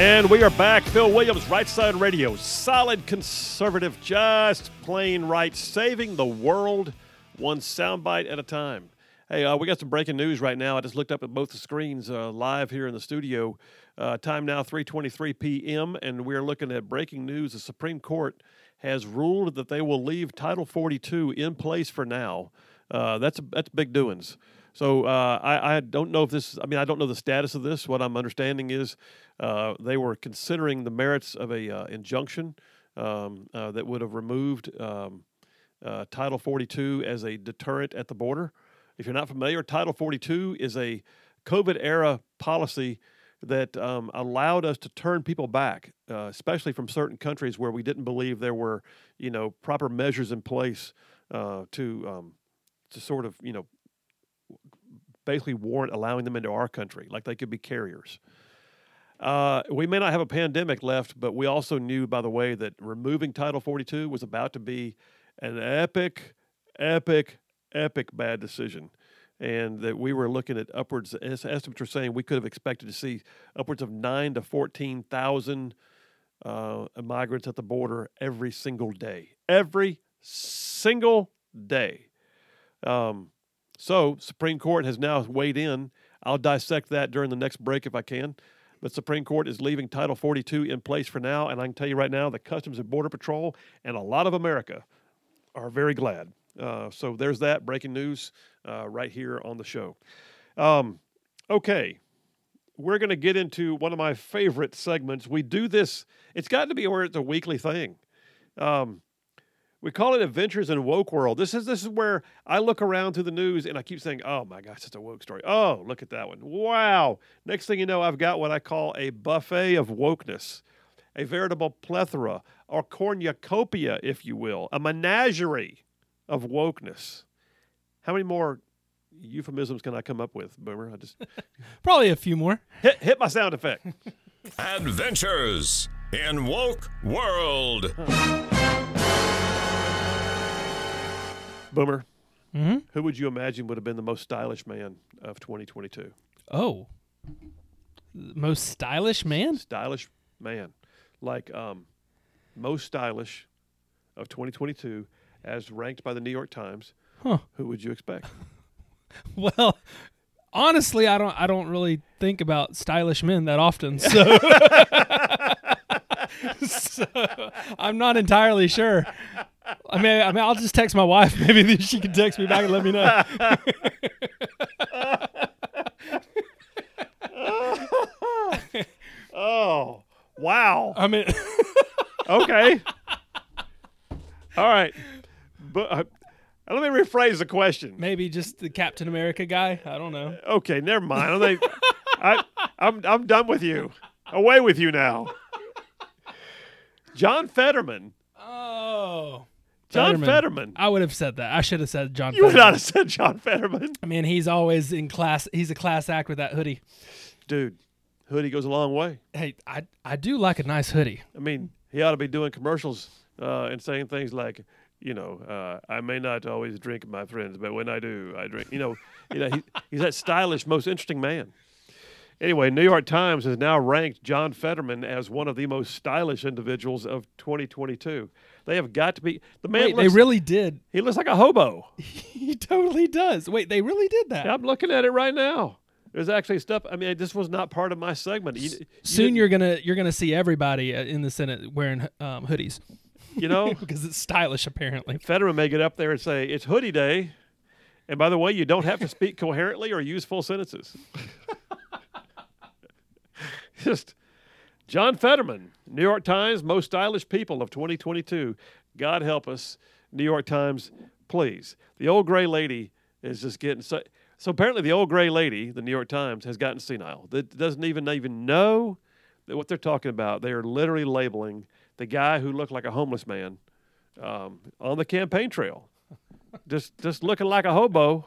And we are back. Phil Williams, Right Side Radio. Solid conservative, just plain right, saving the world one soundbite at a time. Hey, uh, we got some breaking news right now. I just looked up at both the screens uh, live here in the studio. Uh, time now 3:23 p.m. and we're looking at breaking news. The Supreme Court has ruled that they will leave Title 42 in place for now. Uh, that's that's big doings. So uh, I, I, don't know if this. I mean, I don't know the status of this. What I'm understanding is uh, they were considering the merits of a uh, injunction um, uh, that would have removed um, uh, Title 42 as a deterrent at the border. If you're not familiar, Title 42 is a COVID era policy that um, allowed us to turn people back, uh, especially from certain countries where we didn't believe there were, you know, proper measures in place uh, to um, to sort of, you know, basically warrant allowing them into our country, like they could be carriers. Uh, we may not have a pandemic left, but we also knew, by the way, that removing Title 42 was about to be an epic, epic, epic bad decision. And that we were looking at upwards, estimates are saying, we could have expected to see upwards of nine to 14,000 uh, migrants at the border every single day. Every single day. Um, so, Supreme Court has now weighed in. I'll dissect that during the next break if I can. But Supreme Court is leaving Title 42 in place for now, and I can tell you right now, the Customs and Border Patrol and a lot of America are very glad. Uh, so there's that breaking news uh, right here on the show. Um, okay, we're going to get into one of my favorite segments. We do this; it's got to be where it's a weekly thing. Um, we call it Adventures in Woke World. This is this is where I look around through the news and I keep saying, "Oh my gosh, it's a woke story." Oh, look at that one! Wow! Next thing you know, I've got what I call a buffet of wokeness, a veritable plethora or cornucopia, if you will, a menagerie of wokeness. How many more euphemisms can I come up with, Boomer? I just probably a few more. Hit hit my sound effect. Adventures in Woke World. Boomer, mm-hmm. who would you imagine would have been the most stylish man of 2022? Oh, most stylish man? Stylish man, like um, most stylish of 2022, as ranked by the New York Times. Huh? Who would you expect? well, honestly, I don't. I don't really think about stylish men that often. So. so I'm not entirely sure. I mean, I mean, I'll just text my wife. Maybe she can text me back and let me know. oh, wow. I mean, okay. All right, but uh, let me rephrase the question. Maybe just the Captain America guy. I don't know. Okay, never mind. I, I, I'm I'm done with you. Away with you now. John Fetterman. Oh. John Fetterman. Fetterman. I would have said that. I should have said John. You Fetterman. would not have said John Fetterman. I mean, he's always in class. He's a class act with that hoodie. Dude, hoodie goes a long way. Hey, I I do like a nice hoodie. I mean, he ought to be doing commercials uh, and saying things like, you know, uh, I may not always drink, my friends, but when I do, I drink. You know, you know, he, he's that stylish, most interesting man. Anyway, New York Times has now ranked John Fetterman as one of the most stylish individuals of 2022. They have got to be the man. Wait, looks, they really did. He looks like a hobo. he totally does. Wait, they really did that. I'm looking at it right now. There's actually stuff. I mean, this was not part of my segment. You, you Soon you're gonna you're gonna see everybody uh, in the Senate wearing um, hoodies. You know, because it's stylish apparently. Fetterman may get up there and say it's hoodie day, and by the way, you don't have to speak coherently or use full sentences. Just John Fetterman, New York Times, most stylish people of 2022. God help us, New York Times, please. The old gray lady is just getting so. So apparently, the old gray lady, the New York Times, has gotten senile. That doesn't even even know that what they're talking about. They are literally labeling the guy who looked like a homeless man um, on the campaign trail, just just looking like a hobo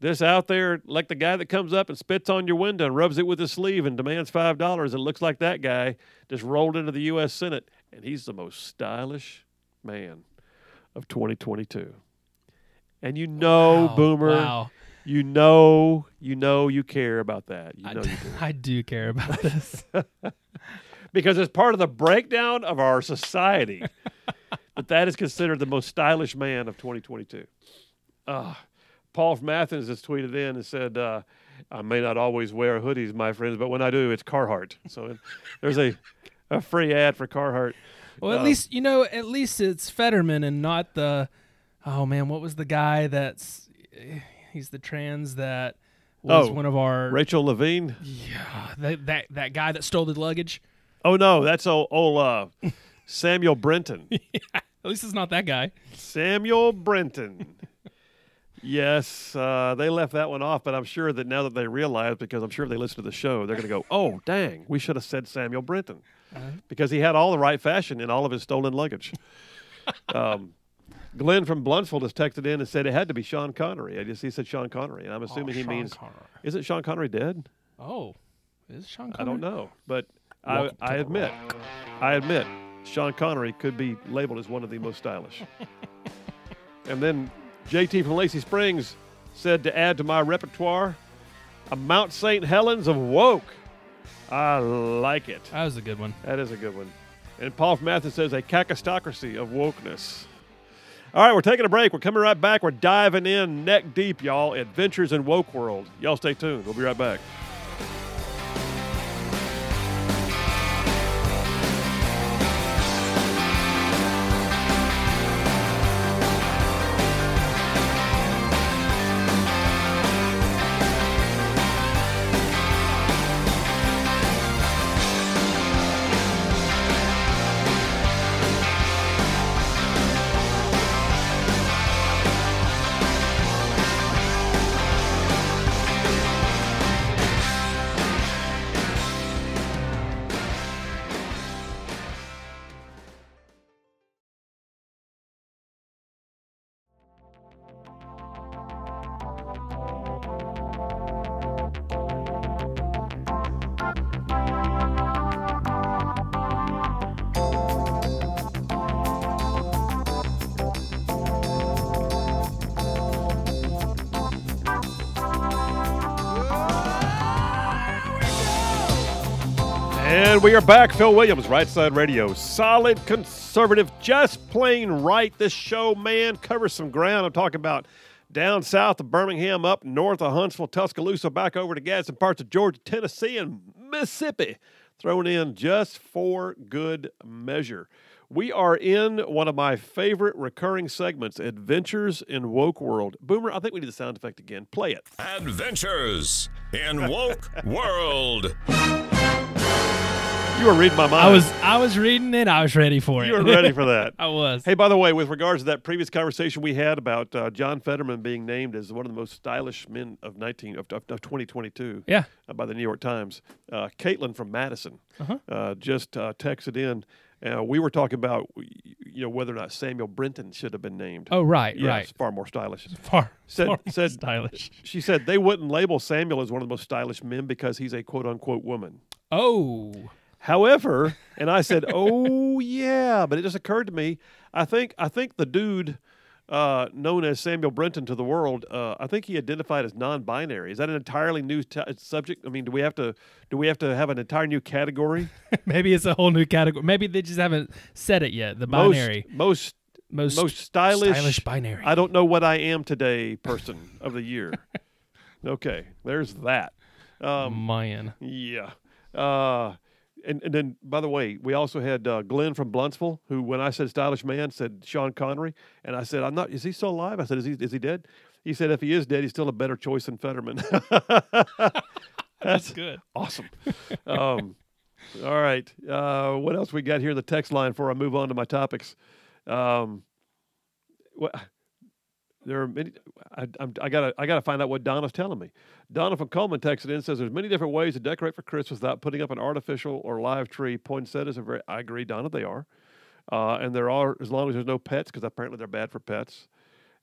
this out there like the guy that comes up and spits on your window and rubs it with his sleeve and demands five dollars. It looks like that guy just rolled into the U.S. Senate, and he's the most stylish man of 2022. And you know, wow, Boomer, wow. you know, you know, you care about that. You know, I, do. I do care about this. because it's part of the breakdown of our society that that is considered the most stylish man of 2022. Uh, Paul from Athens has tweeted in and said, uh, I may not always wear hoodies, my friends, but when I do, it's Carhartt. So there's a, a free ad for Carhartt. Well, at Uh, least you know. At least it's Fetterman and not the. Oh man, what was the guy that's? He's the trans that was Oh, one of our. Rachel Levine. Yeah, that, that that guy that stole the luggage. Oh, no, that's old, old uh, Samuel Brinton. At least it's not that guy. Samuel Brinton. Yes, uh, they left that one off, but I'm sure that now that they realize, because I'm sure they listen to the show, they're going to go, "Oh, dang, we should have said Samuel Brinton," because he had all the right fashion in all of his stolen luggage. um, Glenn from Blountsville has texted in and said it had to be Sean Connery. I just he said Sean Connery, and I'm assuming he Oh, Sean means Connery. isn't Sean Connery dead? Oh, is Sean? I don't know, but I, Welcome I admit, I admit, Sean Connery could be labeled as one of the most stylish. and then JT from Lacey Springs said to add to my repertoire, a Mount St. Helens of woke. I like it. That was a good one. That is a good one. And Paul from Athens says a kakistocracy of wokeness. All right, we're taking a break. We're coming right back. We're diving in neck deep, y'all. Adventures in woke world. Y'all stay tuned. We'll be right back. And we are back. Phil Williams, Right Side Radio. Solid conservative, just plain right. This show, man, covers some ground. I'm talking about down south of Birmingham, up north of Huntsville, Tuscaloosa, back over to Gadsden, parts of Georgia, Tennessee, and Mississippi. Thrown in just for good measure. We are in one of my favorite recurring segments, Adventures in Woke World. Boomer, I think we need the sound effect again. Play it. Adventures in Woke World. You were reading my mind. I was I was reading it. I was ready for it. You were ready for that. I was. Hey, by the way, with regards to that previous conversation we had about uh, John Fetterman being named as one of the most stylish men of 19 of, of, of 2022 Yeah. uh, by the New York Times, uh, Caitlin from Madison Uh-huh. uh, just uh, texted in. Uh, we were talking about you know whether or not Samuel Brinton should have been named. Oh right, yeah, right. far more stylish. Far, Said- far more said- stylish. She said they wouldn't label Samuel as one of the most stylish men because he's a quote unquote woman. Oh, However, and I said, "Oh yeah," but it just occurred to me. I think I think the dude uh, known as Samuel Brinton to the world, uh, I think he identified as non-binary. Is that an entirely new t- subject? I mean, do we have to do we have to have an entire new category? maybe it's a whole new category. Maybe they just haven't said it yet. The Most- binary, most most, most stylish, stylish binary. I don't know what I am today. Person of the year. okay, there's that. Um, Man, Yeah. Uh, and, and then, by the way, we also had uh, Glenn from Blountsville, who, when I said stylish man, said Sean Connery. And I said, I'm not, is he still alive? I said, is he, is he dead? He said, if he is dead, he's still a better choice than Fetterman. that's good. awesome. Um, all right. Uh, what else we got here in the text line before I move on to my topics? Um, what, there are many. I, I'm, I gotta. I gotta find out what Donna's telling me. Donna from Cullman texted in and says there's many different ways to decorate for Christmas without putting up an artificial or live tree. Poinsettias are very. I agree, Donna. They are, uh, and there are as long as there's no pets because apparently they're bad for pets.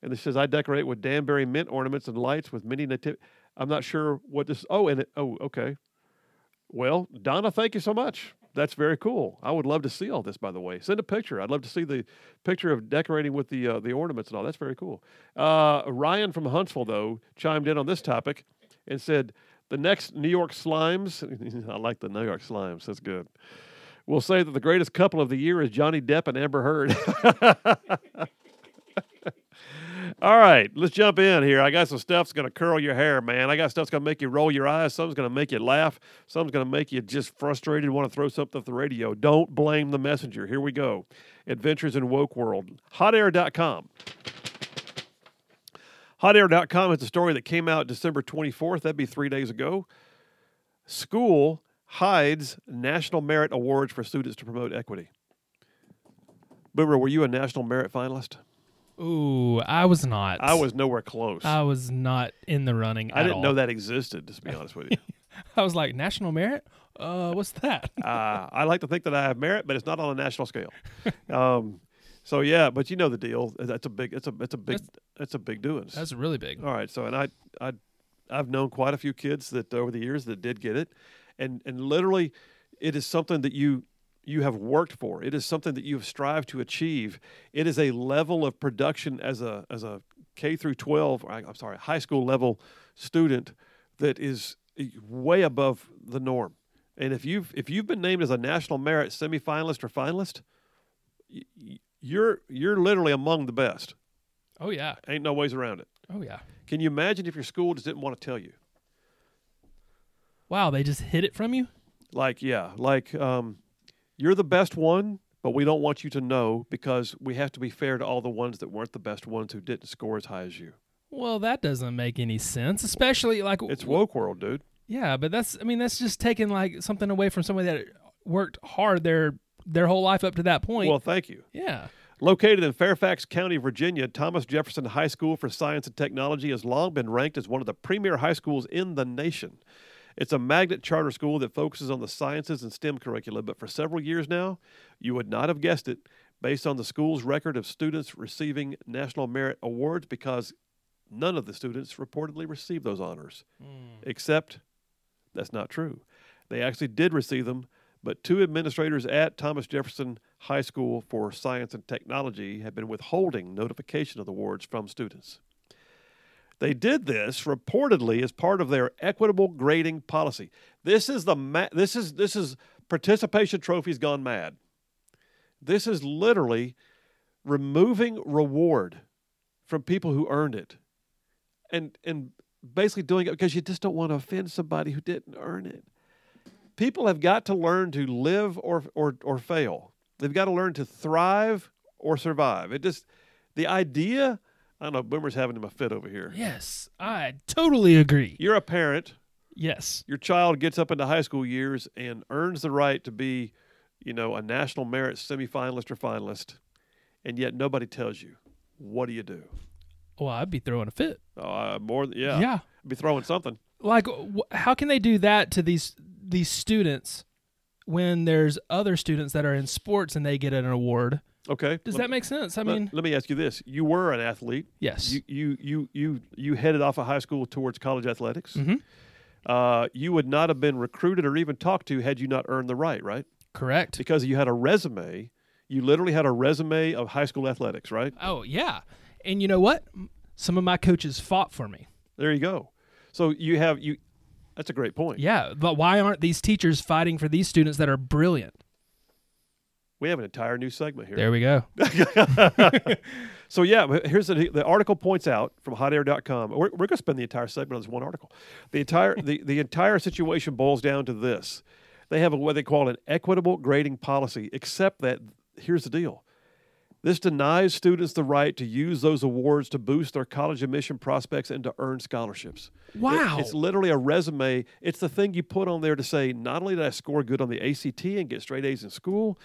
And it says I decorate with Danbury mint ornaments and lights with many nativity. I'm not sure what this. Oh, and it, oh, okay. Well, Donna, thank you so much. That's very cool. I would love to see all this. By the way, send a picture. I'd love to see the picture of decorating with the uh, the ornaments and all. That's very cool. Uh, Ryan from Huntsville though chimed in on this topic and said The next New York Slimes, I like the New York Slimes. That's good. We'll say that the greatest couple of the year is Johnny Depp and Amber Heard. All right, let's jump in here. I got some stuff that's going to curl your hair, man. I got stuff that's going to make you roll your eyes. Going to make you laugh. Going to make you just frustrated, want to throw something off the radio. Don't blame the messenger. Here we go. Adventures in Woke World. HotAir.com. HotAir.com is a story that came out December 24th. That'd be three days ago. School hides National Merit Awards for students to promote equity. Boomer, were you a National Merit finalist? Ooh, I was not. I was nowhere close. I was not in the running. I didn't all. know that existed, to be honest with you. I was like, national merit? Uh, what's that? uh, I like to think that I have merit, but it's not on a national scale. Um, so yeah, but you know the deal. That's a big. It's a. It's a big. That's- It's a big doings. That's really big. All right. So, and I, I, I've known quite a few kids that over the years that did get it, and and literally, it is something that you you have worked for. It is something that you have strived to achieve. It is a level of production as a as a K through twelve. or I- I'm sorry, high school level student that is way above the norm. And if you've if you've been named as a national merit semifinalist or finalist, you're you're literally among the best. Oh yeah. Ain't no ways around it. Oh yeah. Can you imagine if your school just didn't want to tell you? Wow, they just hid it from you? Like, yeah, like um, you're the best one, but we don't want you to know because we have to be fair to all the ones that weren't the best ones who didn't score as high as you. Well, that doesn't make any sense, especially like It's woke world, dude. Yeah, but that's I mean that's just taking like something away from somebody that worked hard their their whole life up to that point. Well, thank you. yeah. Located in Fairfax County, Virginia, Thomas Jefferson High School for Science and Technology has long been ranked as one of the premier high schools in the nation. It's a magnet charter school that focuses on the sciences and STEM curricula, but for several years now, you would not have guessed it based on the school's record of students receiving National Merit Awards because none of the students reportedly received those honors, hmm. except that's not true. They actually did receive them, but two administrators at Thomas Jefferson High School for Science and Technology have been withholding notification of the awards from students. They did this reportedly as part of their equitable grading policy. This is the ma- this is this is participation trophies gone mad. This is literally removing reward from people who earned it, and and basically doing it because you just don't want to offend somebody who didn't earn it. People have got to learn to live or or or fail. They've got to learn to thrive or survive. It just the idea. I don't know. Boomer's having him a fit over here. Yes, I totally agree. You're a parent. Yes. Your child gets up into high school years and earns the right to be, you know, a national merit semifinalist or finalist, and yet nobody tells you. What do you do? Well, I'd be throwing a fit. Uh, more, th- yeah, Yeah. I'd be throwing something. Like wh- how can they do that to these these students when there's other students that are in sports and they get an award? Okay. Does let, that make sense? I let- mean, let me ask you this: You were an athlete. yes. You you you you you headed off of high school towards college athletics. Mhm. Uh, you would not have been recruited or even talked to had you not earned the right, right? Correct. Because you had a resume. You literally had a resume of high school athletics, right? Oh, yeah. And you know what? Some of my coaches fought for me. There you go. So you have you. That's a great point. Yeah, but why aren't these teachers fighting for these students that are brilliant? We have an entire new segment here. There we go. So yeah, here's the the article points out from hotair.com. We're, we're going to spend the entire segment on this one article. The entire the, the entire situation boils down to this: they have a, what they call an equitable grading policy. Except that here's the deal: this denies students the right to use those awards to boost their college admission prospects and to earn scholarships. It- Wow. it's literally a resume. It's the thing you put on there to say, not only did I score good on the ACT and get straight A's in school,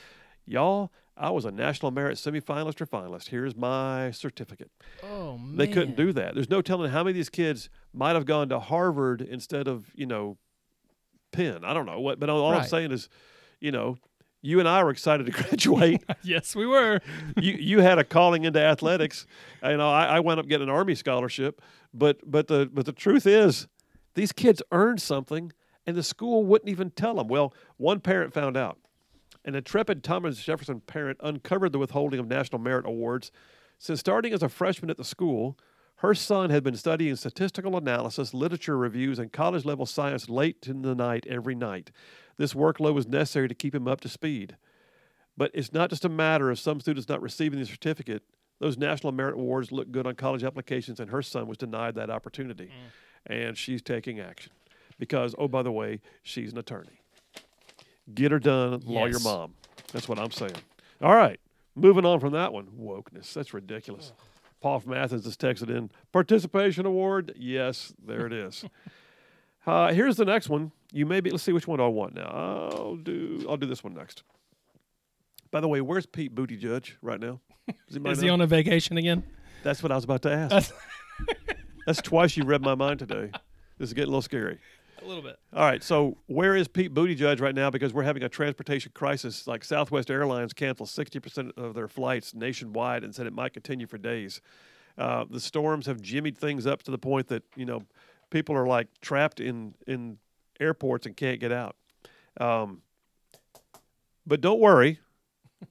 y'all, I was a national merit semifinalist or finalist. Here's my certificate. Oh man. They couldn't do that. There's no telling how many of these kids might have gone to Harvard instead of, you know, Penn. I don't know what, but all I'm saying is, you know, you and I were excited to graduate. yes, we were. you you had a calling into athletics. You know, I, I wound up getting an army scholarship, but but the but the truth is, these kids earned something, and the school wouldn't even tell them. Well, one parent found out. An intrepid Thomas Jefferson parent uncovered the withholding of national merit awards. Since starting as a freshman at the school, Her son had been studying statistical analysis, literature reviews, and college level science late in the night every night. This workload was necessary to keep him up to speed. But it's not just a matter of some students not receiving the certificate. Those national merit awards look good on college applications, and her son was denied that opportunity. Mm. And she's taking action because, oh, by the way, she's an attorney. Get her done, lawyer Yes. mom. That's what I'm saying. All right, moving on from that one. Wokeness. That's ridiculous. Paul from Athens just texted in participation award. Yes, there it is. uh, here's the next one. You may be. Let's see which one do I want now. I'll do. I'll do this one next. By the way, where's Pete Booty Judge right now? Does anybody Is he on a vacation again? That's what I was about to ask. That's twice you read my mind today. This is getting a little scary. A little bit. All right, so where is Pete Buttigieg right now? Because we're having a transportation crisis. Like Southwest Airlines canceled 60% of their flights nationwide and said it might continue for days. Uh, the storms have jimmied things up to the point that you know people are like trapped in in airports and can't get out. Um, but don't worry.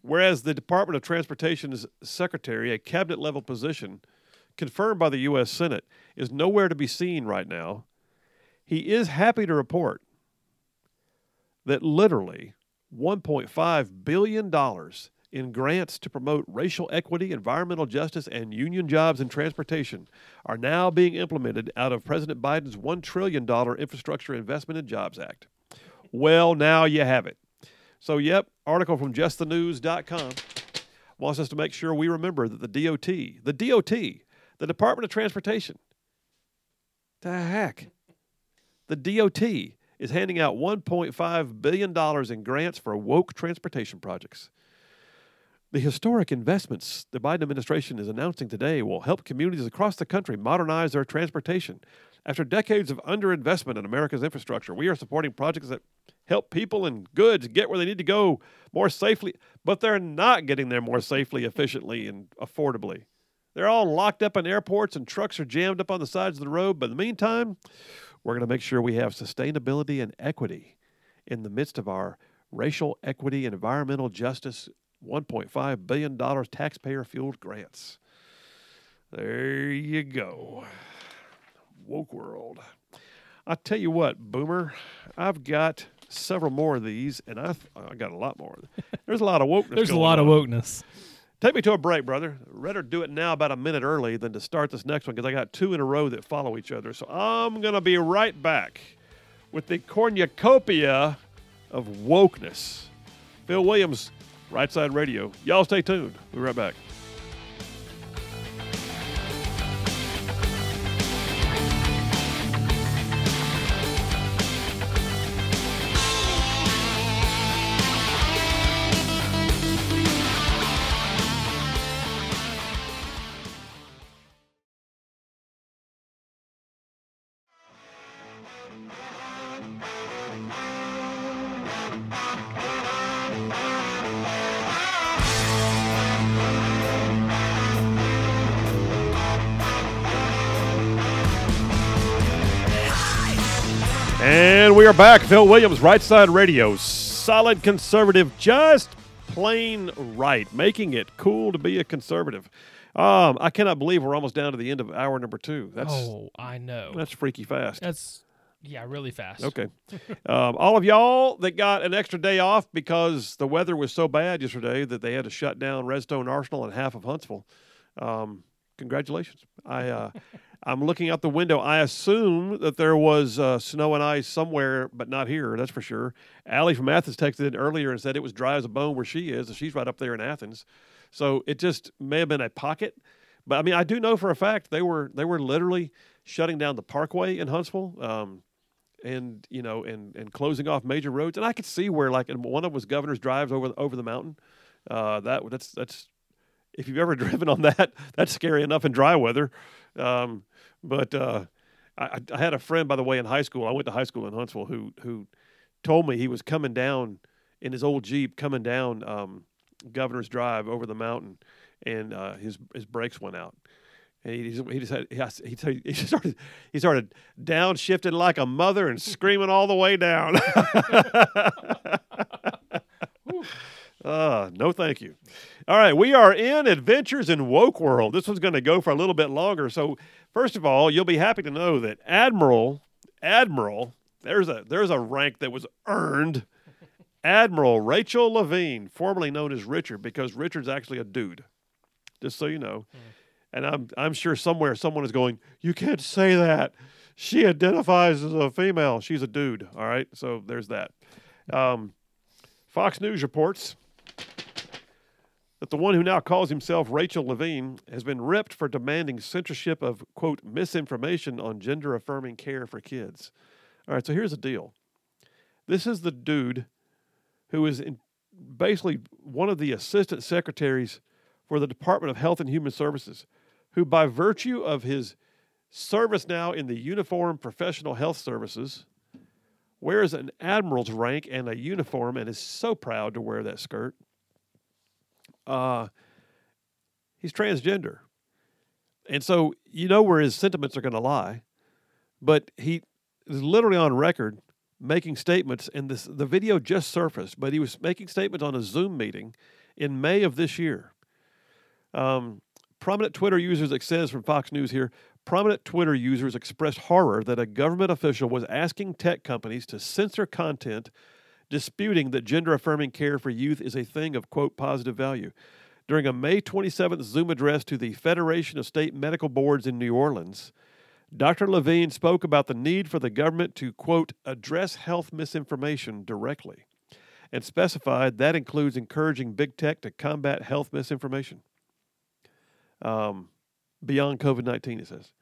Whereas the Department of Transportation's secretary, a cabinet level position confirmed by the U.S. Senate, is nowhere to be seen right now. He is happy to report that literally $1.5 billion in grants to promote racial equity, environmental justice, and union jobs in transportation are now being implemented out of President Biden's $1 trillion Infrastructure Investment and Jobs Act. Well, now you have it. So, yep, article from justthenews.com wants us to make sure we remember that the DOT, the DOT, the Department of Transportation, the heck, the DOT is handing out $1.5 billion in grants for woke transportation projects. The historic investments the Biden administration is announcing today will help communities across the country modernize their transportation. After decades of underinvestment in America's infrastructure, we are supporting projects that help people and goods get where they need to go more safely, but they're not getting there more safely, efficiently, and affordably. They're all locked up in airports and trucks are jammed up on the sides of the road. But in the meantime, we're going to make sure we have sustainability and equity in the midst of our racial equity and environmental justice $1.5 billion taxpayer fueled grants. There you go. Woke world. I tell you what, Boomer, I've got several more of these, and I I got a lot more. There's a lot of wokeness. There's a lot of on. wokeness. Take me to a break, brother. Rather do it now about a minute early than to start this next one because I got two in a row that follow each other. So I'm going to be right back with the cornucopia of wokeness. Phil Williams, Right Side Radio. Y'all stay tuned. We'll be right back. Are back. Phil Williams, Right Side Radio. Solid conservative, just plain right. Making it cool to be a conservative. Um, I cannot believe we're almost down to the end of hour number two. That's oh, I know. that's freaky fast. That's yeah, really fast. Okay. um, all of y'all that got an extra day off because the weather was so bad yesterday that they had to shut down Redstone Arsenal and half of Huntsville. Um, congratulations. I uh, I'm looking out the window. I assume that there was uh, snow and ice somewhere, but not here. That's for sure. Allie from Athens texted in earlier and said it was dry as a bone where she is, and she's right up there in Athens. So it just may have been a pocket. But I mean, I do know for a fact they were they were literally shutting down the Parkway in Huntsville. Um, and you know, and and closing off major roads. And I could see where, like, one of was Governor's drives over over the mountain. Uh, that that's that's if you've ever driven on that, that's scary enough in dry weather. Um, but uh, I, I had a friend, by the way, in high school. I went to high school in Huntsville, who who told me he was coming down in his old Jeep, coming down um, Governor's Drive over the mountain, and uh, his his brakes went out. And he, he just had, he, he, he started he started downshifting like a mother and screaming all the way down. Uh, no, thank you. All right, we are in Adventures in Woke World. This one's going to go for a little bit longer. So, first of all, you'll be happy to know that Admiral, Admiral, there's a there's a rank that was earned. Admiral Rachel Levine, formerly known as Richard, because Richard's actually a dude. Just so you know. And I'm I'm sure somewhere someone is going, you can't say that. She identifies as a female. She's a dude. All right. So there's that. Um, Fox News reports that the one who now calls himself Rachel Levine has been ripped for demanding censorship of, quote, misinformation on gender affirming care for kids. All right, so here's the deal this is the dude who is basically one of the assistant secretaries for the Department of Health and Human Services, who, by virtue of his service now in the Uniform Professional Health Services, wears an admiral's rank and a uniform and is so proud to wear that skirt. Uh, he's transgender. And so you know where his sentiments are going to lie. But he is literally on record making statements, and this the video just surfaced, but he was making statements on a Zoom meeting in May of this year. Um, prominent Twitter users, it says from Fox News here, prominent Twitter users expressed horror that a government official was asking tech companies to censor content disputing that gender affirming care for youth is a thing of, quote, positive value. During a May 27th Zoom address to the Federation of State Medical Boards in New Orleans, Dr. Levine spoke about the need for the government to, quote, address health misinformation directly and specified that includes encouraging big tech to combat health misinformation. Um, beyond COVID 19, it says.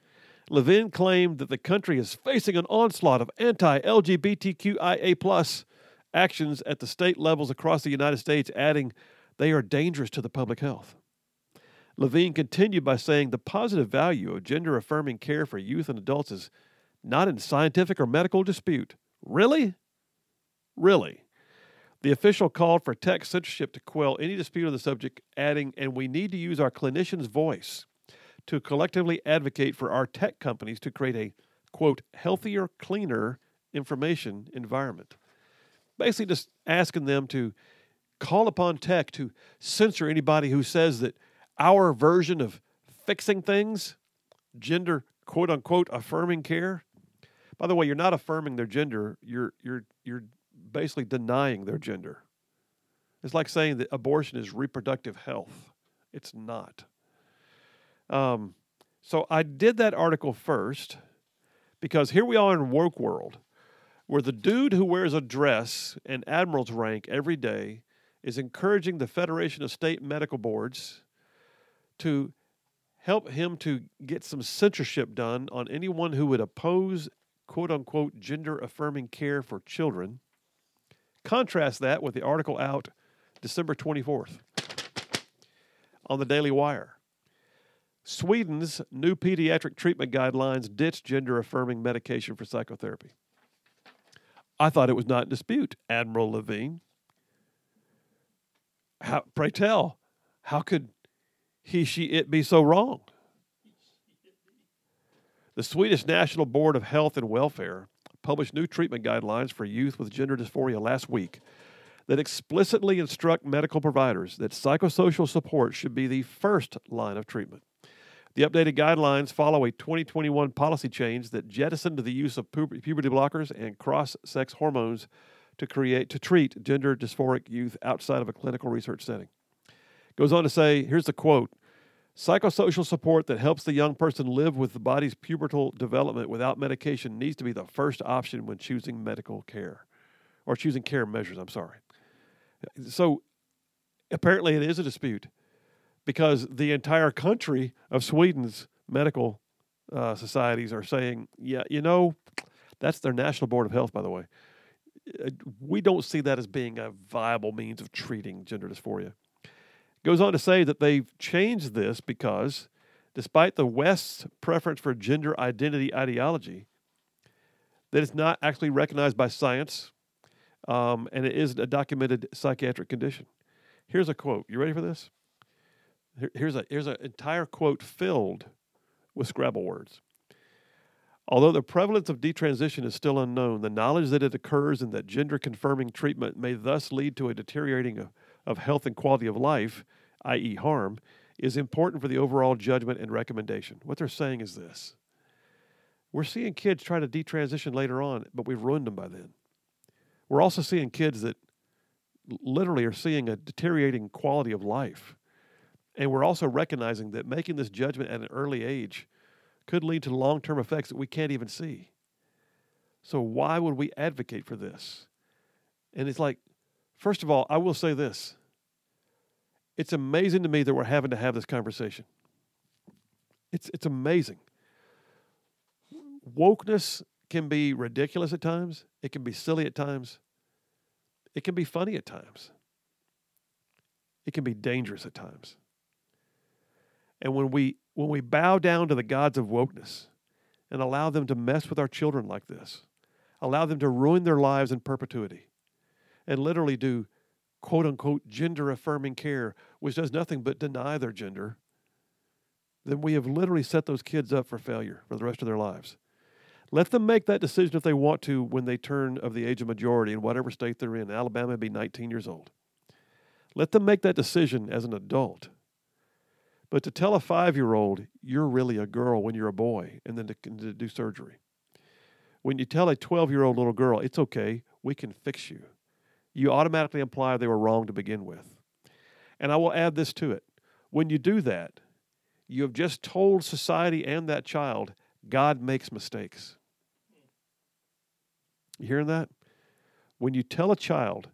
Levine claimed that the country is facing an onslaught of anti LGBTQIA actions at the state levels across the United States, adding they are dangerous to the public health. Levine continued by saying the positive value of gender affirming care for youth and adults is not in scientific or medical dispute. Really? Really? The official called for tech censorship to quell any dispute on the subject, adding, and we need to use our clinician's voice to collectively advocate for our tech companies to create a, quote, healthier, cleaner information environment. Basically, just asking them to call upon tech to censor anybody who says that our version of fixing things, gender quote unquote affirming care. By the way, you're not affirming their gender, you're you're you're basically denying their gender. It's like saying that abortion is reproductive health. It's not. Um, so I did that article first because here we are in woke world where the dude who wears a dress and admiral's rank every day is encouraging the Federation of State Medical Boards to help him to get some censorship done on anyone who would oppose quote unquote gender affirming care for children. Contrast that with the article out December 24th on the Daily Wire. Sweden's new pediatric treatment guidelines ditch gender affirming medication for psychotherapy. I thought it was not in dispute, Admiral Levine. How, pray tell, how could he, she, it be so wrong? The Swedish National Board of Health and Welfare published new treatment guidelines for youth with gender dysphoria last week that explicitly instruct medical providers that psychosocial support should be the first line of treatment. The updated guidelines follow a 2021 policy change that jettisoned the use of puberty blockers and cross-sex hormones to create to treat gender dysphoric youth outside of a clinical research setting. Goes on to say, here's the quote: Psychosocial support that helps the young person live with the body's pubertal development without medication needs to be the first option when choosing medical care or choosing care measures. I'm sorry. So apparently, it is a dispute because the entire country of Sweden's medical uh, societies are saying, yeah, you know, that's their National Board of Health, by the way. Uh, we don't see that as being a viable means of treating gender dysphoria. Goes on to say that they've changed this because, despite the West's preference for gender identity ideology, that it's not actually recognized by science, um, and it isn't a documented psychiatric condition. Here's a quote. You ready for this? Here's a here's an entire quote filled with Scrabble words. Although the prevalence of detransition is still unknown, the knowledge that it occurs and that gender confirming treatment may thus lead to a deteriorating of, of health and quality of life, i.e., harm, is important for the overall judgment and recommendation. What they're saying is this we're seeing kids try to detransition later on, but we've ruined them by then. We're also seeing kids that literally are seeing a deteriorating quality of life. And we're also recognizing that making this judgment at an early age could lead to long term effects that we can't even see. So, why would we advocate for this? And it's like, first of all, I will say this it's amazing to me that we're having to have this conversation. It's, it's amazing. Wokeness can be ridiculous at times, it can be silly at times, it can be funny at times, it can be dangerous at times. And when we when we bow down to the gods of wokeness and allow them to mess with our children like this, allow them to ruin their lives in perpetuity, and literally do quote unquote gender affirming care, which does nothing but deny their gender, then we have literally set those kids up for failure for the rest of their lives. Let them make that decision if they want to when they turn of the age of majority in whatever state they're in. Alabama be 19 years old. Let them make that decision as an adult. But to tell a five year old you're really a girl when you're a boy and then to, to do surgery. When you tell a 12 year old little girl, it's okay, we can fix you, you automatically imply they were wrong to begin with. And I will add this to it. When you do that, you have just told society and that child God makes mistakes. You hearing that? When you tell a child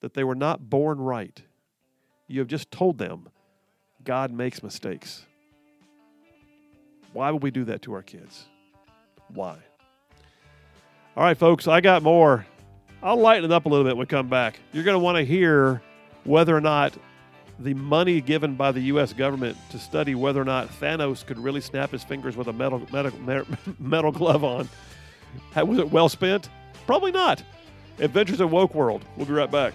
that they were not born right, you have just told them God makes mistakes. Why would we do that to our kids? Why? All right, folks, I got more. I'll lighten it up a little bit when we come back. You're going to want to hear whether or not the money given by the U.S. government to study whether or not Thanos could really snap his fingers with a metal, metal, metal glove on. Was it well spent? Probably not. Adventures in Woke World. We'll be right back.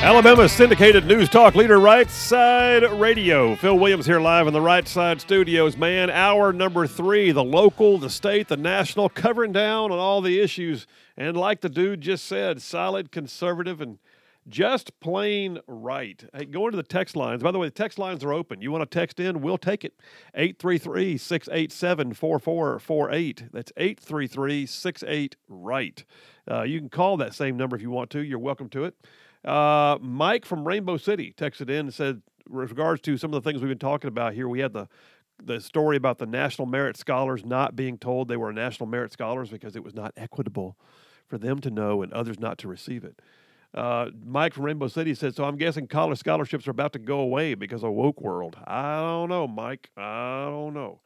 Alabama syndicated news talk leader, Right Side Radio. Phil Williams here live in the Right Side Studios. Man, hour number three the local, the state, the national, covering down on all the issues. And like the dude just said, solid, conservative, and just plain right. Hey, go into the text lines. By the way, the text lines are open. You want to text in, we'll take it. 833 687 4448. That's 833 68 right. Uh, you can call that same number if you want to. You're welcome to it. Uh, Mike from Rainbow City texted in and said, with regards to some of the things we've been talking about here, we had the the story about the National Merit Scholars not being told they were National Merit Scholars because it was not equitable for them to know and others not to receive it. Uh, Mike from Rainbow City said, So I'm guessing college scholarships are about to go away because of woke world. I don't know, Mike. I don't know.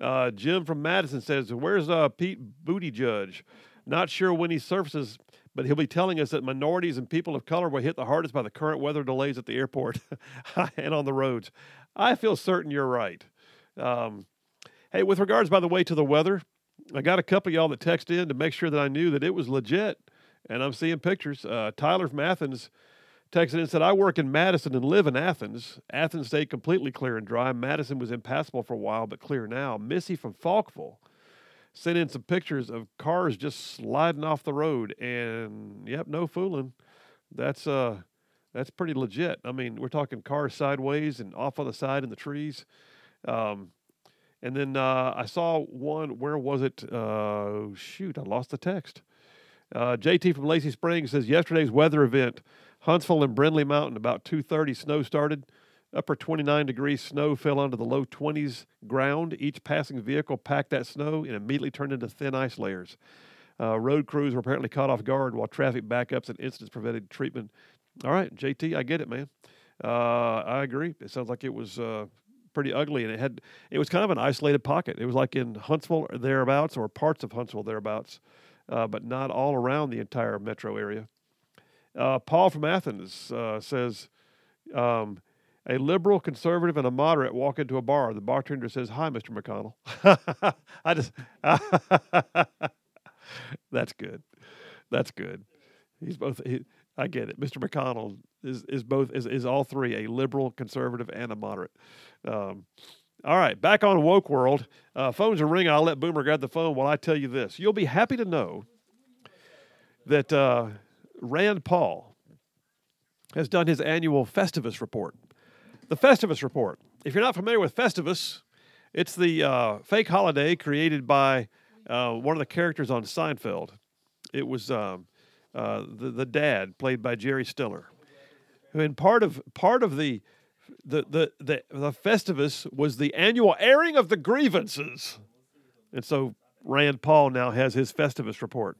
Uh, Jim from Madison says, Where's uh, Pete Booty Judge? Not sure when he surfaces but he'll be telling us that minorities and people of color were hit the hardest by the current weather delays at the airport and on the roads. I feel certain you're right. Um, hey, with regards, by the way, to the weather, I got a couple of y'all that text in to make sure that I knew that it was legit, and I'm seeing pictures. Uh, Tyler from Athens texted in and said, I work in Madison and live in Athens. Athens stayed completely clear and dry. Madison was impassable for a while, but clear now. Missy from Falkville sent in some pictures of cars just sliding off the road, and yep, no fooling. That's uh, that's pretty legit. I mean, we're talking cars sideways and off on the side in the trees. Um, And then uh, I saw one. Where was it? Uh, shoot, I lost the text. Uh, JT from Lacey Springs says yesterday's weather event, Huntsville and Brindlee Mountain, about 2:30, snow started. Upper 29 degrees snow fell onto the low 20s ground. Each passing vehicle packed that snow and immediately turned into thin ice layers. Uh, road crews were apparently caught off guard while traffic backups and incidents prevented treatment. All right, JT, I get it, man. Uh, I agree. It sounds like it was uh, pretty ugly, and it had it was kind of an isolated pocket. It was like in Huntsville or thereabouts, or parts of Huntsville thereabouts, uh, but not all around the entire metro area. Uh, Paul from Athens uh, says. Um, a liberal, conservative, and a moderate walk into a bar. The bartender says, "Hi, Mr. McConnell." I just that's good. That's good. He's both. He, I get it. Mr. McConnell is is both is is all three: a liberal, conservative, and a moderate. Um, all right, back on woke world. Uh, phones are ringing. I'll let Boomer grab the phone while I tell you this. You'll be happy to know that uh, Rand Paul has done his annual Festivus report. The Festivus report. If you're not familiar with Festivus, it's the uh, fake holiday created by uh, one of the characters on Seinfeld. It was um, uh, the the dad, played by Jerry Stiller, in part of part of the the the the, the Festivus was the annual airing of the grievances, and so Rand Paul now has his Festivus report,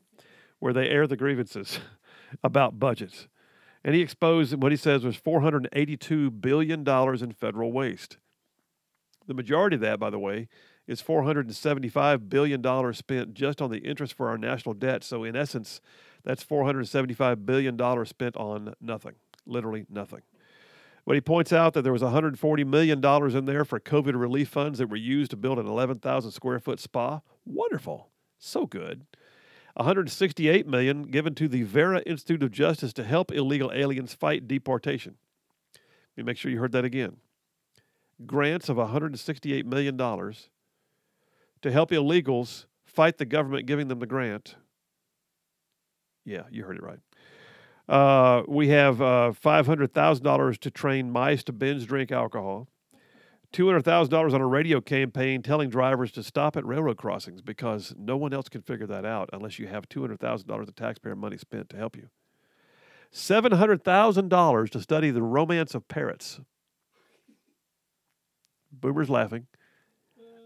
where they air the grievances about budgets. And he exposed what he says was $482 billion in federal waste. The majority of that, by the way, is $475 billion spent just on the interest for our national debt. So, in essence, that's $475 billion spent on nothing, literally nothing. But he points out that there was $140 million in there for COVID relief funds that were used to build an 11,000 square foot spa. Wonderful. So good. 168 million given to the Vera Institute of Justice to help illegal aliens fight deportation. Let me make sure you heard that again. Grants of 168 million dollars to help illegals fight the government giving them the grant. Yeah, you heard it right. Uh, we have uh, $500,000 to train mice to binge drink alcohol. $200,000 on a radio campaign telling drivers to stop at railroad crossings because no one else can figure that out unless you have $200,000 of taxpayer money spent to help you. $700,000 to study the romance of parrots. Boomer's laughing.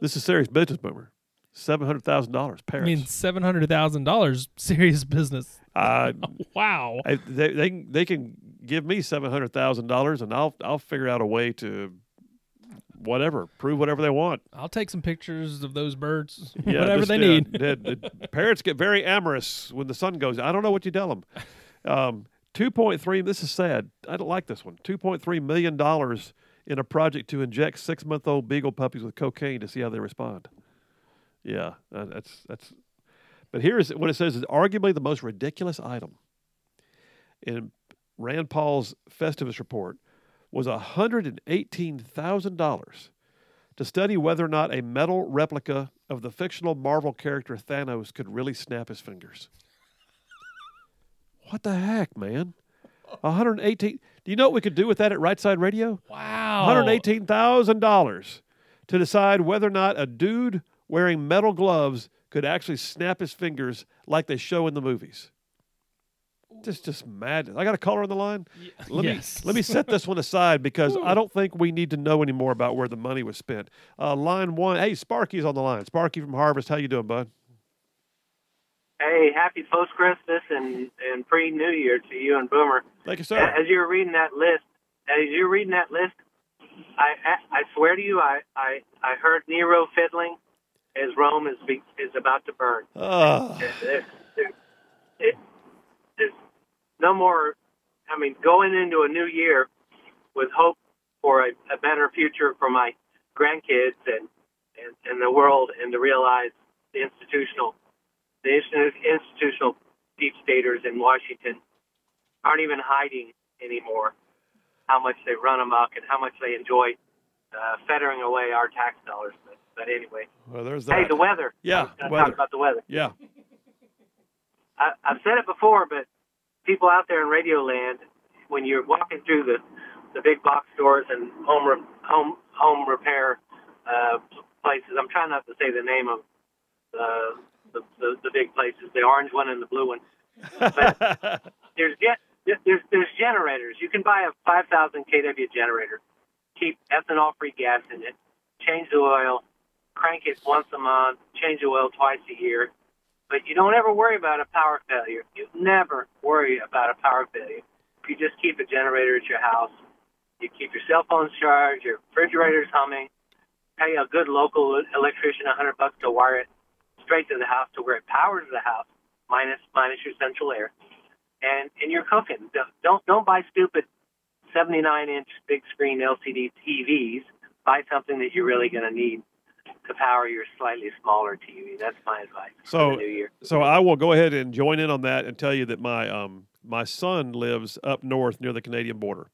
This is serious business, Boomer. $700,000 parrots. I mean, seven hundred thousand dollars, serious business. uh, Wow. I, they, they, can- they can give me $700,000 and I'll, I'll figure out a way to whatever, prove whatever they want. I'll take some pictures of those birds, Yeah, whatever just, they uh, need. the- the parrots get very amorous when the sun goes. I don't know what you tell them. Um, Two point three. This is sad. I don't like this one. Two point three million dollars in a project to inject six-month-old beagle puppies with cocaine to see how they respond. Yeah, uh, that's that's. But here's what it says: is arguably the most ridiculous item in Rand Paul's Festivus report was hundred and eighteen thousand dollars to study whether or not a metal replica of the fictional Marvel character Thanos could really snap his fingers. What the heck, man? 118. Do you know what we could do with that at Right Side Radio? Wow. $118,000 to decide whether or not a dude wearing metal gloves could actually snap his fingers like they show in the movies. Just, just mad. I got a caller on the line. Let yes. me let me set this one aside because I don't think we need to know any more about where the money was spent. Uh, line one. Hey, Sparky's on the line. Sparky from Harvest. How you doing, bud? Hey, happy post Christmas and and pre New Year to you and Boomer. Thank you, sir. As you were reading that list, as you were reading that list, I I, I swear to you, I, I I heard Nero fiddling as Rome is be, is about to burn. There- there- it, there's no more. I mean, going into a new year with hope for a, a better future for my grandkids and, and and the world, and to realize the institutional the institutional deep staters in Washington aren't even hiding anymore how much they run amok and how much they enjoy uh, fettering away our tax dollars. But, but anyway, well, there's that. hey, the weather. Yeah, I was gonna weather. talk about the weather. Yeah. I, I've said it before, but people out there in Radio Land, when you're walking through the the big box stores and home re- home home repair uh, places. I'm trying not to say the name of the the, the, the big places, the orange one and the blue one. But there's get there's there's generators. You can buy a 5,000 kW generator, keep ethanol free gas in it, change the oil, crank it once a month, change the oil twice a year. But you don't ever worry about a power failure. You never worry about a power failure. If you just keep a generator at your house, you keep your cell phones charged, your refrigerator's humming, pay a good local electrician a hundred bucks to wire it straight to the house to where it powers the house, minus minus your central air, and and you're cooking. Don't don't buy stupid 79 inch big screen LCD TVs. Buy something that you're really going to need to power your slightly smaller TV. That's my advice. So, for the new year. so I will go ahead and join in on that and tell you that my um my son lives up north near the Canadian border,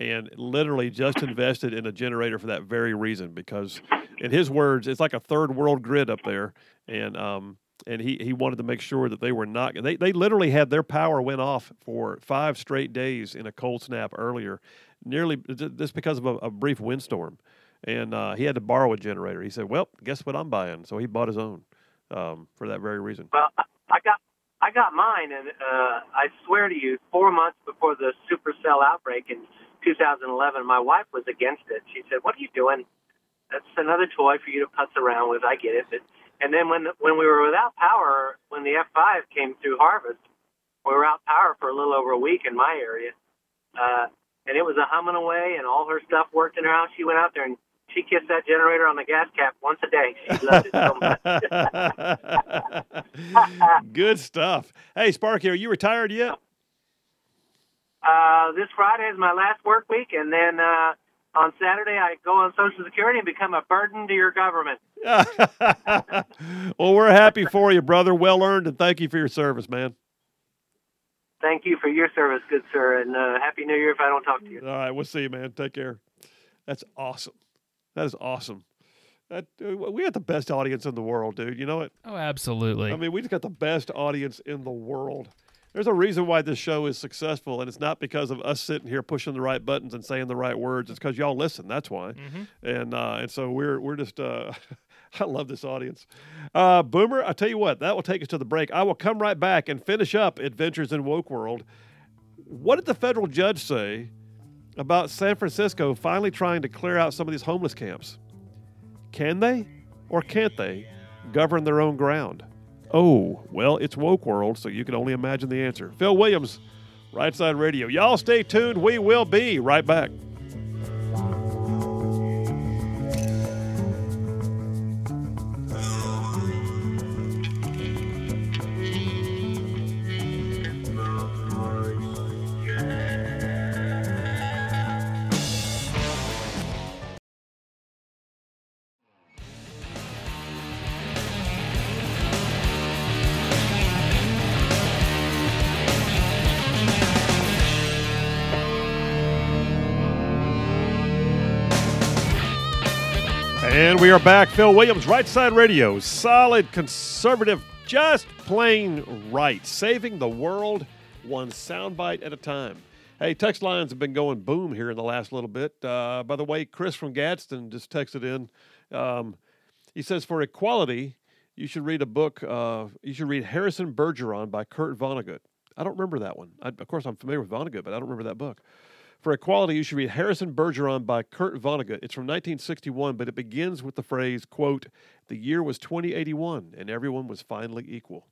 and literally just invested in a generator for that very reason because, in his words, it's like a third world grid up there, and um and he, he wanted to make sure that they were not they, they literally had their power went off for five straight days in a cold snap earlier nearly just because of a, a brief windstorm and uh, he had to borrow a generator he said well guess what i'm buying so he bought his own um, for that very reason Well, I- got I got mine, and uh, I swear to you, four months before the supercell outbreak in 2011, my wife was against it. She said, "What are you doing? That's another toy for you to putz around with. I get it." But, and then when when we were without power, when the F5 came through harvest, we were out power for a little over a week in my area, uh, and it was a humming away, and all her stuff worked in her house. She went out there and she kissed that generator on the gas cap once a day. She loved it so much. Good stuff. Hey, Sparky, are you retired yet? Uh, this Friday is my last work week, and then uh, on Saturday I go on Social Security and become a burden to your government. well, we're happy for you, brother. Well earned, and thank you for your service, man. Thank you for your service, good sir, and uh, happy New Year if I don't talk to you. All right, we'll see you, man. Take care. That's awesome. That is awesome. That uh, we got the best audience in the world, dude. You know it. Oh, absolutely. I mean, we just got the best audience in the world. There's a reason why this show is successful, and it's not because of us sitting here pushing the right buttons and saying the right words. It's because y'all listen. That's why. And uh, and so we're we're just. Uh, I love this audience. Uh, Boomer, I tell you what, that will take us to the break. I will come right back and finish up Adventures in Woke World. What did the federal judge say about San Francisco finally trying to clear out some of these homeless camps? Can they or can't they govern their own ground? Oh, well, it's woke world, so you can only imagine the answer. Phil Williams, Right Side Radio. Y'all stay tuned. We will be right back. And we are back. Phil Williams, Right Side Radio. Solid, conservative, just plain right. Saving the world one soundbite at a time. Hey, text lines have been going boom here in the last little bit. Uh, by the way, Chris from Gadsden just texted in. Um, he says, for equality, you should read a book. Uh, you should read Harrison Bergeron by Kurt Vonnegut. I don't remember that one. I, of course, I'm familiar with Vonnegut, but I don't remember that book. For equality, you should read Harrison Bergeron by Kurt Vonnegut. It's from 1961, but it begins with the phrase, quote, the year was 2081 and everyone was finally equal.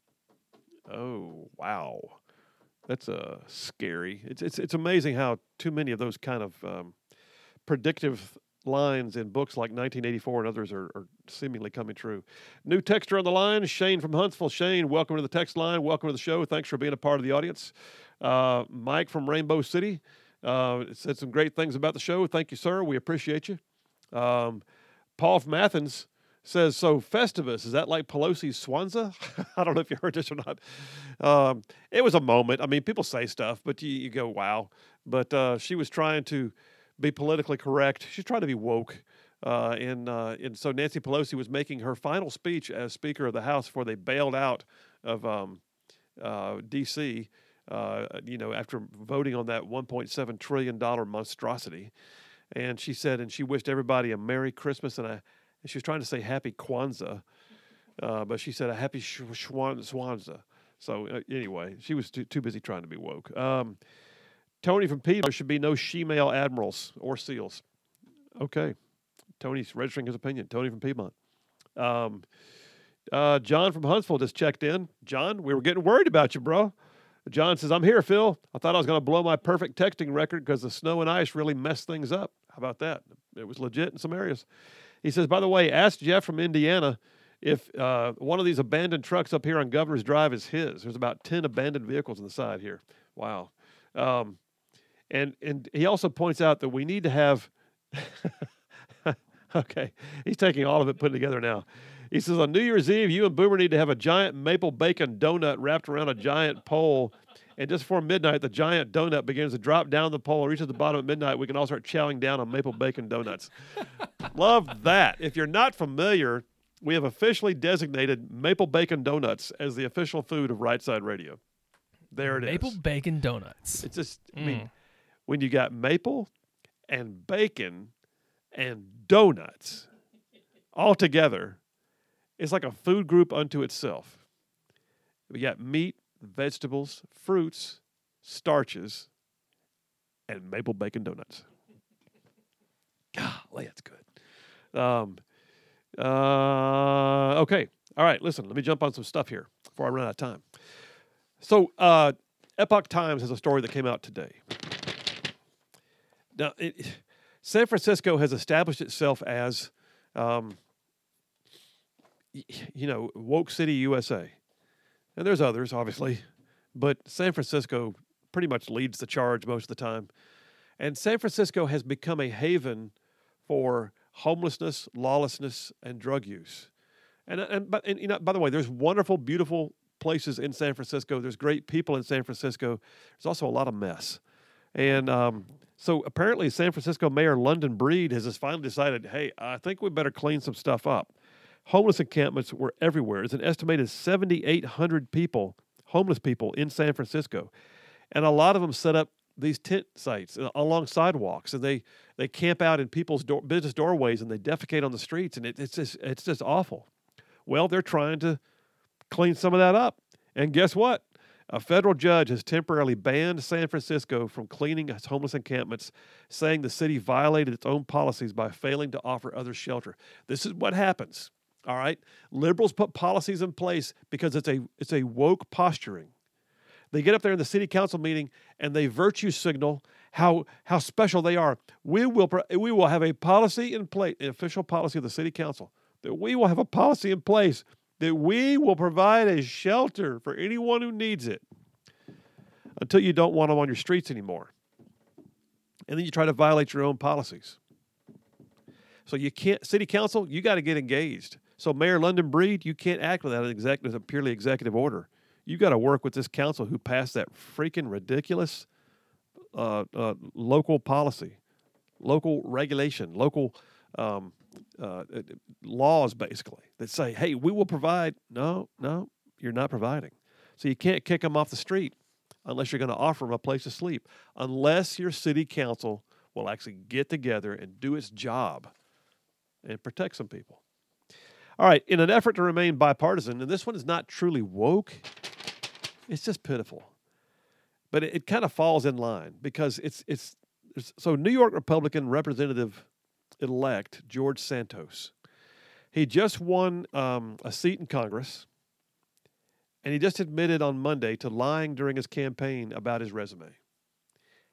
Oh, wow. That's uh, scary. It's, it's, it's amazing how too many of those kind of um, predictive lines in books like 1984 and others are, are seemingly coming true. New texture on the line, Shane from Huntsville. Shane, welcome to the text line. Welcome to the show. Thanks for being a part of the audience. Uh, Mike from Rainbow City uh, said some great things about the show. Thank you, sir. We appreciate you. Um, Paul from Athens says, "So Festivus is that like Pelosi's Swanza? I don't know if you heard this or not. Um, it was a moment. I mean, people say stuff, but you, you go, wow. But uh, she was trying to be politically correct. She's trying to be woke." Uh, and uh, and so Nancy Pelosi was making her final speech as Speaker of the House before they bailed out of um, uh, D.C. Uh, you know, after voting on that 1.7 trillion dollar monstrosity, and she said, and she wished everybody a Merry Christmas and a and she was trying to say Happy Kwanzaa, uh, but she said a Happy Sh- Swanza. So uh, anyway, she was too, too busy trying to be woke. Um, Tony from Piedmont there should be no she-male admirals or SEALs. Okay, Tony's registering his opinion. Tony from Piedmont. Um, uh, John from Huntsville just checked in. John, we were getting worried about you, bro. John says, I'm here, Phil. I thought I was going to blow my perfect texting record because the snow and ice really messed things up. How about that? It was legit in some areas. He says, by the way, ask Jeff from Indiana if uh, one of these abandoned trucks up here on Governor's Drive is his. There's about 10 abandoned vehicles on the side here. Wow. Um, and, and he also points out that we need to have. okay, he's taking all of it, it together now. He says on New Year's Eve, you and Boomer need to have a giant maple bacon donut wrapped around a giant pole. And just before midnight, the giant donut begins to drop down the pole, and reaches the bottom at midnight. We can all start chowing down on maple bacon donuts. Love that. If you're not familiar, we have officially designated maple bacon donuts as the official food of Right Side Radio. There it is. Maple bacon donuts. It's just, I mean, mm. when you got maple and bacon and donuts all together, it's like a food group unto itself. We got meat, vegetables, fruits, starches, and maple bacon donuts. Golly, that's good. Um, uh, okay. All right. Listen, let me jump on some stuff here before I run out of time. So, uh, Epoch Times has a story that came out today. Now, it, San Francisco has established itself as, um, you know, woke city USA, and there's others, obviously, but San Francisco pretty much leads the charge most of the time. And San Francisco has become a haven for homelessness, lawlessness, and drug use. And and but and, you know, by the way, there's wonderful, beautiful places in San Francisco. There's great people in San Francisco. There's also a lot of mess. And um, so apparently, San Francisco Mayor London Breed has finally decided, hey, I think we better clean some stuff up. Homeless encampments were everywhere. It's an estimated 7,800 people, homeless people in San Francisco, and a lot of them set up these tent sites uh, along sidewalks, and they they camp out in people's door, business doorways, and they defecate on the streets, and it, it's just it's just awful. Well, they're trying to clean some of that up, and guess what? A federal judge has temporarily banned San Francisco from cleaning its homeless encampments, saying the city violated its own policies by failing to offer others shelter. This is what happens. All right, liberals put policies in place because it's a it's a woke posturing. They get up there in the city council meeting and they virtue signal how how special they are. We will we will have a policy in place, an official policy of the city council that we will have a policy in place that we will provide a shelter for anyone who needs it until you don't want them on your streets anymore. And then you try to violate your own policies. So you can't city council, you got to get engaged. So Mayor London Breed, you can't act without an exec, a purely executive order. You've got to work with this council who passed that freaking ridiculous uh, uh, local policy, local regulation, local um, uh, laws, basically that say, "Hey, we will provide." No, no, you're not providing. So you can't kick them off the street unless you're going to offer them a place to sleep. Unless your city council will actually get together and do its job and protect some people. All right, in an effort to remain bipartisan, and this one is not truly woke, it's just pitiful. But it, it kind of falls in line because it's it's it's- so New York Republican Representative elect George Santos. He just won um, a seat in Congress, and he just admitted on Monday to lying during his campaign about his resume,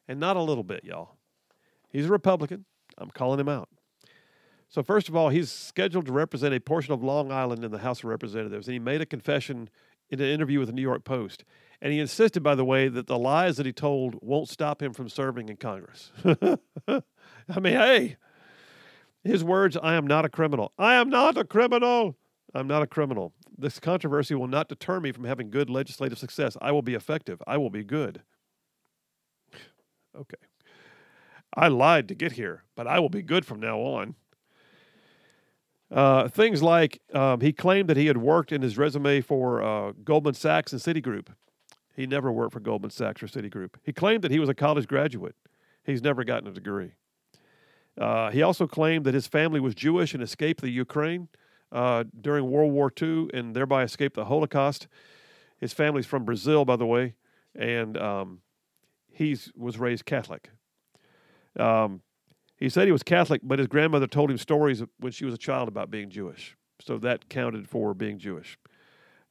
and not a little bit, y'all. He's a Republican. I'm calling him out. So first of all, he's scheduled to represent a portion of Long Island in the House of Representatives, and he made a confession in an interview with the New York Post. And he insisted, by the way, that the lies that he told won't stop him from serving in Congress. I mean, hey, his words, I am not a criminal. I am not a criminal. I'm not a criminal. This controversy will not deter me from having good legislative success. I will be effective. I will be good. okay. I lied to get here, but I will be good from now on. Uh, things like um, he claimed that he had worked in his resume for uh, Goldman Sachs and Citigroup. He never worked for Goldman Sachs or Citigroup. He claimed that he was a college graduate. He's never gotten a degree. Uh, he also claimed that his family was Jewish and escaped the Ukraine uh, during World War II and thereby escaped the Holocaust. His family's from Brazil, by the way, and um, he was raised Catholic. Um, he said he was Catholic, but his grandmother told him stories when she was a child about being Jewish. So that counted for being Jewish.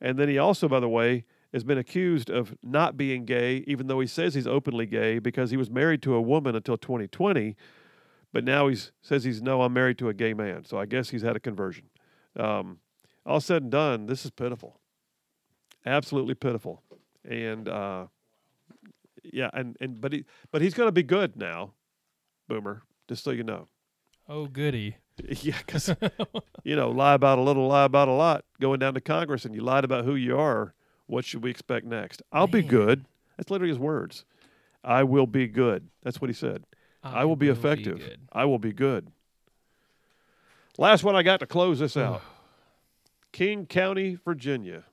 And then he also, by the way, has been accused of not being gay, even though he says he's openly gay because he was married to a woman until 2020. But now he says he's no, I'm married to a gay man. So I guess he's had a conversion. Um, all said and done, this is pitiful, absolutely pitiful. And uh, yeah, and and but he but he's going to be good now, Boomer. Just so you know. Oh, goody. Yeah, because you know, lie about a little, lie about a lot. Going down to Congress and you lied about who you are. What should we expect next? I'll be good. That's literally his words. I will be good. That's what he said. I, will be effective. good. I will be good. Last one I got to close this out. King County, Virginia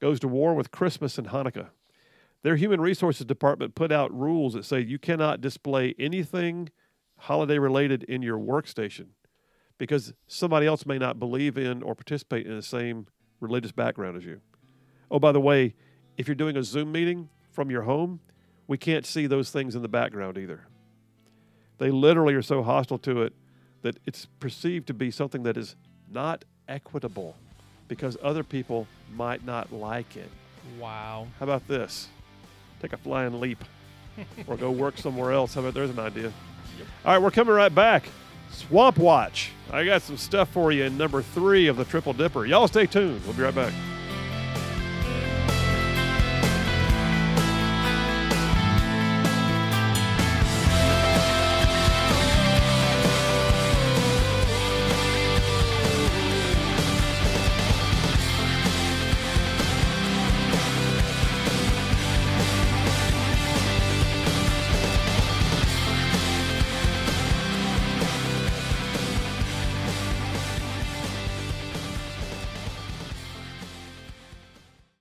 goes to war with Christmas and Hanukkah. Their human resources department put out rules that say you cannot display anything holiday related in your workstation because somebody else may not believe in or participate in the same religious background as you. Oh, by the way, if you're doing a Zoom meeting from your home, we can't see those things in the background either. They literally are so hostile to it that it's perceived to be something that is not equitable because other people might not like it. Wow. How about this? Take a flying leap or go work somewhere else. How about there's an idea? All right, we're coming right back. Swamp Watch. I got some stuff for you in number three of the Triple Dipper. Y'all stay tuned. We'll be right back.